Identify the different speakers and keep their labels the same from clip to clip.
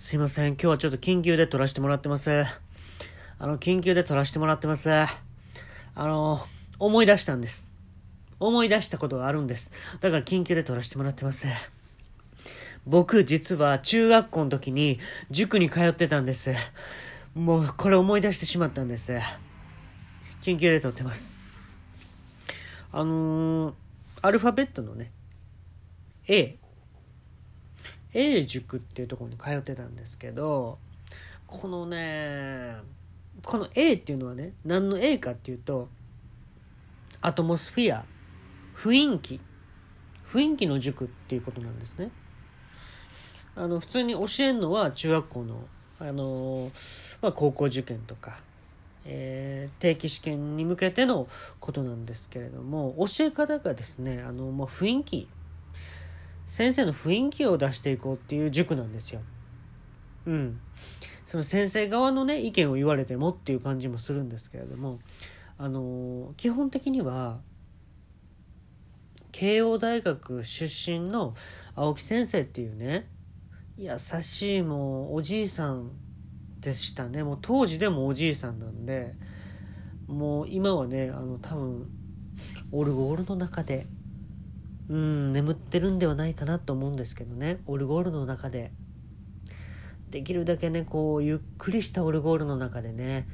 Speaker 1: すいません。今日はちょっと緊急で撮らせてもらってます。あの、緊急で撮らせてもらってます。あの、思い出したんです。思い出したことがあるんです。だから緊急で撮らせてもらってます。僕、実は中学校の時に塾に通ってたんです。もう、これ思い出してしまったんです。緊急で撮ってます。あのーアルファベットのね、A。A 塾っていうところに通ってたんですけど、このね、この A っていうのはね、何の A かっていうと、アトモスフィア、雰囲気、雰囲気の塾っていうことなんですね。あの、普通に教えるのは中学校の、あの、まあ、高校受験とか、えー定期試験に向けてのことなんですけれども教え方がですねあの、まあ、雰囲気先生の雰囲気を出していこうっていう塾なんですよ。うん、その先生側のね意見を言われてもっていう感じもするんですけれどもあの基本的には慶応大学出身の青木先生っていうね優しいもうおじいさんでしたねもう当時でもおじいさんなんでもう今はねあの多分オルゴールの中でうん眠ってるんではないかなと思うんですけどね。オルゴールの中で。できるだけねこうゆっくりしたオルゴールの中でね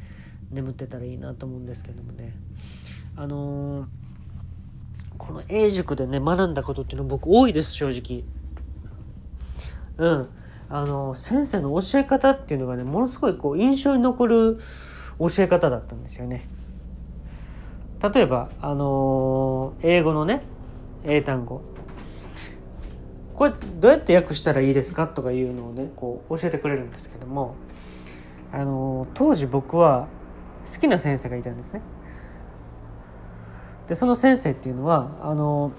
Speaker 1: 眠ってたらいいなと思うんですけどもね。あのーこの英塾でね学んだことっていうの僕多いです正直。うん。あの先生の教え方っていうのがねものすごいこう印象に残る教え方だったんですよね。例えばあのー英語のね英単語。これどうやって訳したらいいですかとかいうのをねこう教えてくれるんですけどもあの当時僕は好きな先生がいたんですね。でその先生っていうのはあの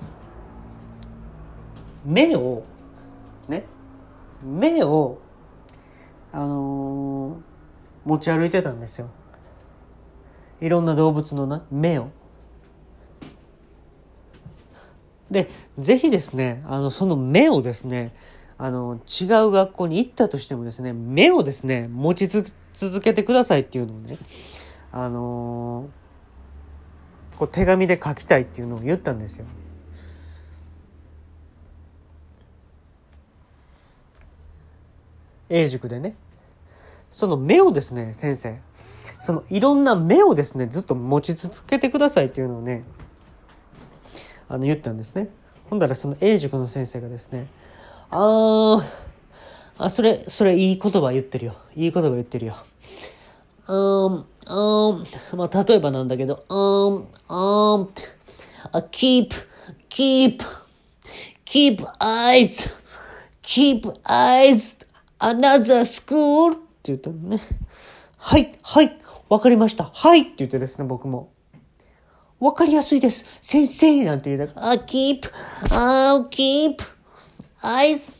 Speaker 1: 目をね目をあの持ち歩いてたんですよ。いろんな動物のな目を。でぜひですねあのその目をですねあの違う学校に行ったとしてもですね目をですね持ち続けてくださいっていうのをねあのこう手紙で書きたいっていうのを言ったんですよ。英塾でねその目をですね先生そのいろんな目をですねずっと持ち続けてくださいっていうのをねあの言ったんですねほんだらその英塾の先生がですねあーあそれそれいい言葉言ってるよいい言葉言ってるようーん、うーん、まあ、例えばなんだけど、うーん、うーん、あ keep, keep, keep eyes, keep eyes, another school って言ったのね。はい、はい、わかりました。はいって言ってですね、僕も。わかりやすいです。先生なんて言いながら、あ、keep, あ keep, eyes,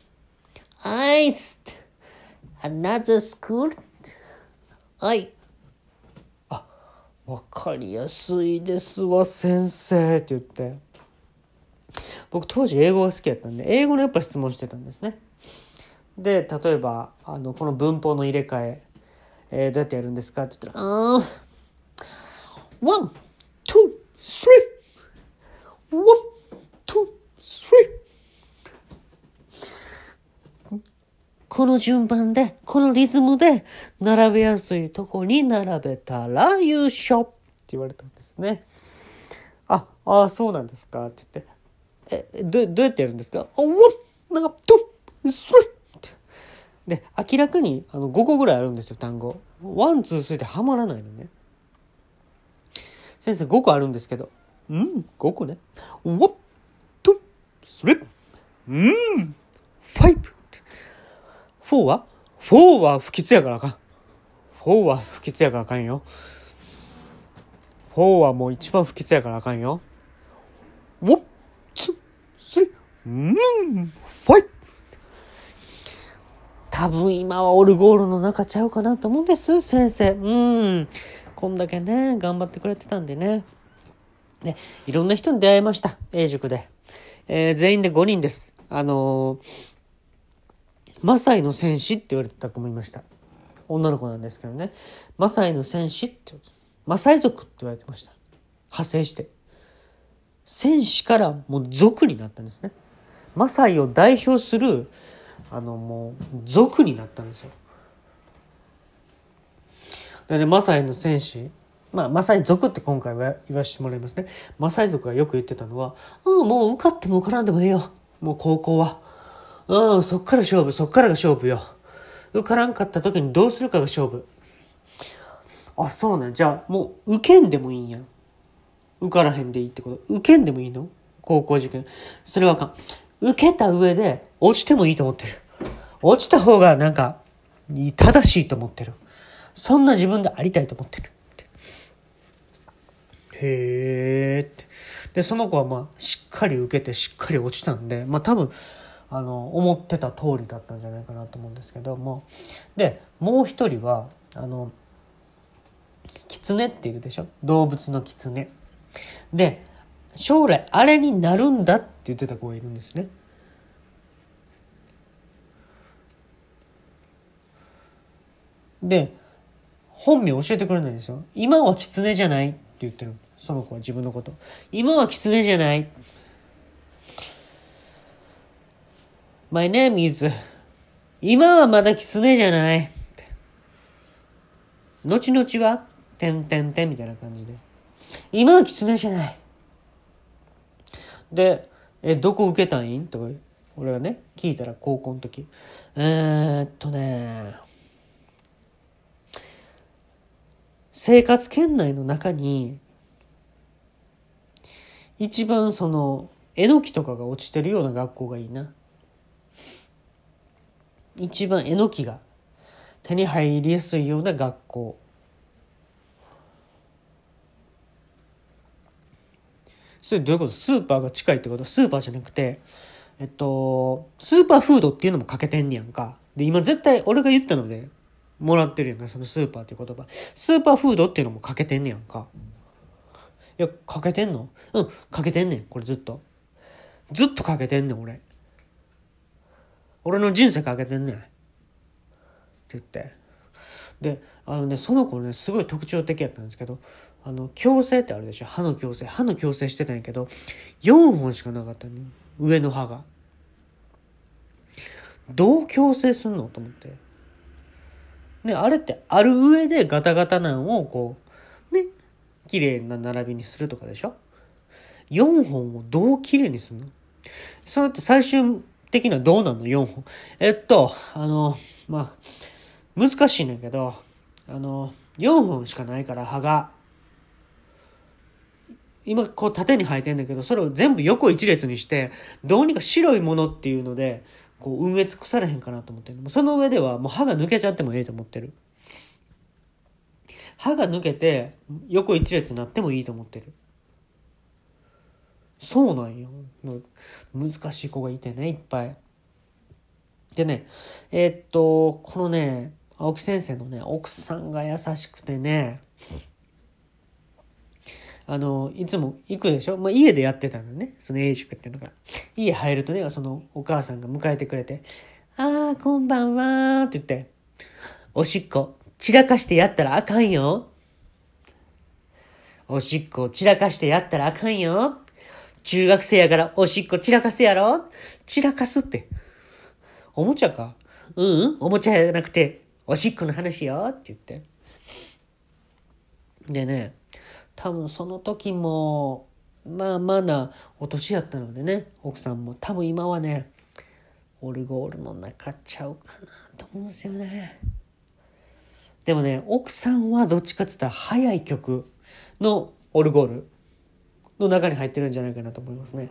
Speaker 1: eyes, another school はい。あ、わかりやすいですわ、先生って言って。僕当時英語が好きやったんで、英語のやっぱ質問してたんですね。で、例えば、あの、この文法の入れ替え、えーどうやってやるんですかって言ったら、あー、one, two, three, one, two, three. この順番で、このリズムで、並べやすいとこに並べたら優勝って言われたんですね。あ、ああ、そうなんですかって言って、え、どどうやってやるんですか？あ、 one、なんか、 two、three ってで、明らかにあの5個ぐらいあるんですよ、単語。 one、two、three ってはまらないのね。先生5個あるんですけど、うん、5個ね。 one、two、three、うん、 five。4は ?4 は不吉やからあかん。4は不吉やからあかんよ。4はもう一番不吉やからあかんよ。 one、two、three、うん、 five。多分今はオルゴールの中ちゃうかなと思うんです、先生。うん。こんだけね、頑張ってくれてたんでね。ね、いろんな人に出会いました。A 塾で。えー、全員で5人です。あのー、マサイの戦士って言われてた子もいました。女の子なんですけどね。マサイの戦士って、マサイ族って言われてました。派生して。戦士からもう族になったんですね。マサイを代表する、あのもう族になったんですよ。でね、マサイの戦士、まあ、マサイ族って今回は言わせてもらいますね。マサイ族がよく言ってたのは、うん、もう受かっても受からんでもええよ。もう高校は。うん、そっから勝負、そっからが勝負よ。受からんかった時にどうするかが勝負。あ、そうなん。じゃあ、もう受けんでもいいんや。受からへんでいいってこと。受けんでもいいの？高校受験。それはあかん。受けた上で落ちてもいいと思ってる。落ちた方がなんか正しいと思ってる。そんな自分でありたいと思ってる。へえって。でその子はまあしっかり受けてしっかり落ちたんでまあ多分あの思ってた通りだったんじゃないかなと思うんですけどもでもう一人はあの狐っているでしょ？動物の狐。で将来あれになるんだって言ってた子がいるんですね。で本名教えてくれないんですよ。今は狐じゃないって言ってる。その子は自分のこと。今は狐じゃない。My name is 今はまだ狐じゃない。後々は、てんてんてんみたいな感じで。今は狐じゃない。で、え、どこ受けたん？いんとか、俺がね、聞いたら高校の時。えー、っとね、生活圏内の中に、一番その、えのきとかが落ちてるような学校がいいな。一番えのきが手に入りやすいような学校。それどういうこと？スーパーが近いってこと？スーパーじゃなくて、えっと、スーパーフードっていうのも欠けてんねやんか。で、今絶対俺が言ったので、もらってるよね、そのスーパーっていう言葉。スーパーフードっていうのも欠けてんねやんか。いや、欠けてんの？うん、欠けてんねん、これずっと。ずっと欠けてんねん、俺。俺の人生欠けてんねん。って言って。で、あのね、その子ね、すごい特徴的やったんですけど、あの、矯正ってあるでしょ？歯の矯正。歯の矯正してたんやけど、4本しかなかったね。上の歯が。どう矯正すんの？と思って。ね、あれってある上でガタガタなんをこう、ね、綺麗な並びにするとかでしょ ?4 本をどう綺麗にするの？それって最終的にはどうなんの ?4 本。えっと、あの、まあ、難しいんだけど、あの、4本しかないから葉が。今こう縦に生えてんだけど、それを全部横一列にして、どうにか白いものっていうので、こう運営尽くされへんかなと思ってるその上ではもう歯が抜けちゃってもええと思ってる。歯が抜けて横一列になってもいいと思ってる。そうなんよ。難しい子がいてねいっぱい。でねえー、っとこのね青木先生のね奥さんが優しくてねあの、いつも行くでしょ？まあ、家でやってたのね。その A 塾っていうのが。家入るとね、そのお母さんが迎えてくれて、あー、こんばんはって言って、おしっこ、散らかしてやったらあかんよ。おしっこ散らかしてやったらあかんよ。中学生やからおしっこ散らかすやろ散らかすって。おもちゃか？う、うん、おもちゃじゃなくて、おしっこの話よって言って。でね、多分その時もまあまあなお年やったのでね奥さんも多分今はねオルゴールの中ちゃうかなと思うんですよねでもね奥さんはどっちかっつったら早い曲のオルゴールの中に入ってるんじゃないかなと思いますね。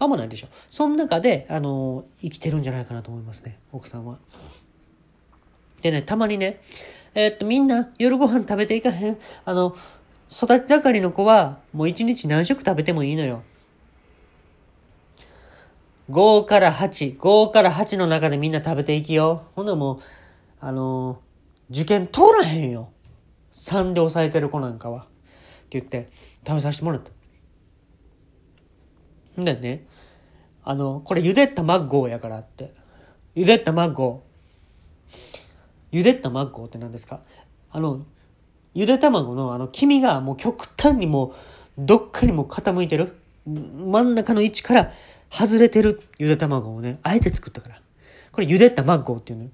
Speaker 1: あんまないでしょ。その中で、あの、生きてるんじゃないかなと思いますね、奥さんは。でね、たまにね、えー、っと、みんな夜ご飯食べていかへん？あの、育ち盛りの子は、もう一日何食食べてもいいのよ。5から8、5から8の中でみんな食べていきよ。ほんなもう、あの受験通らへんよ。3で抑えてる子なんかは。って言って、食べさせてもらった。んでね、あの、これゆで卵やからって。ゆで卵。ゆで卵って何ですか？あの、ゆで卵のあの黄身がもう極端にもうどっかにも傾いてる。真ん中の位置から外れてるゆで卵をね、あえて作ったから。これゆで卵っていうのよ。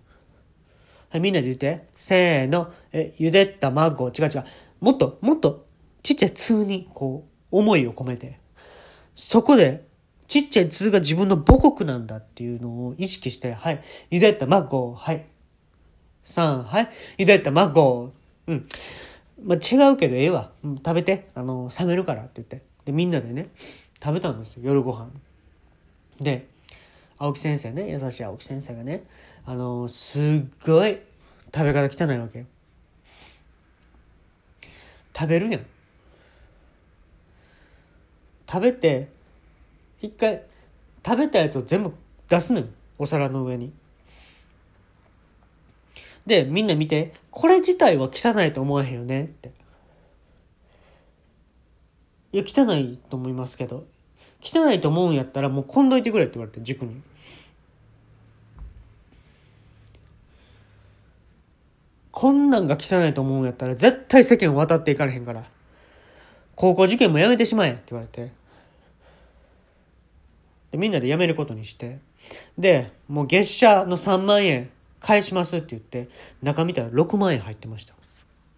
Speaker 1: はい、みんなで言って。せーの。え、ゆで卵。違う違う。もっと、もっと、ちっちゃい通に、こう、思いを込めて。そこで、ちっちゃい通が自分の母国なんだっていうのを意識して、はい。ゆで卵。はい。3、はい。ゆで卵。うん。まあ、違うけどええわ。食べて。あの、冷めるからって言って。で、みんなでね、食べたんですよ。夜ご飯。で、青木先生ね、優しい青木先生がね、あのすっごい食べ方汚いわけよ。食べるやん。食べて、一回、食べたやつを全部出すのよ。お皿の上に。で、みんな見て、これ自体は汚いと思わへんよねって。いや、汚いと思いますけど、汚いと思うんやったらもうこんどいてくれって言われて、塾に。こんなんが汚いと思うんやったら絶対世間渡っていかれへんから。高校受験もやめてしまえって言われて。で、みんなで辞めることにして。で、もう月謝の3万円返しますって言って、中見たら6万円入ってました。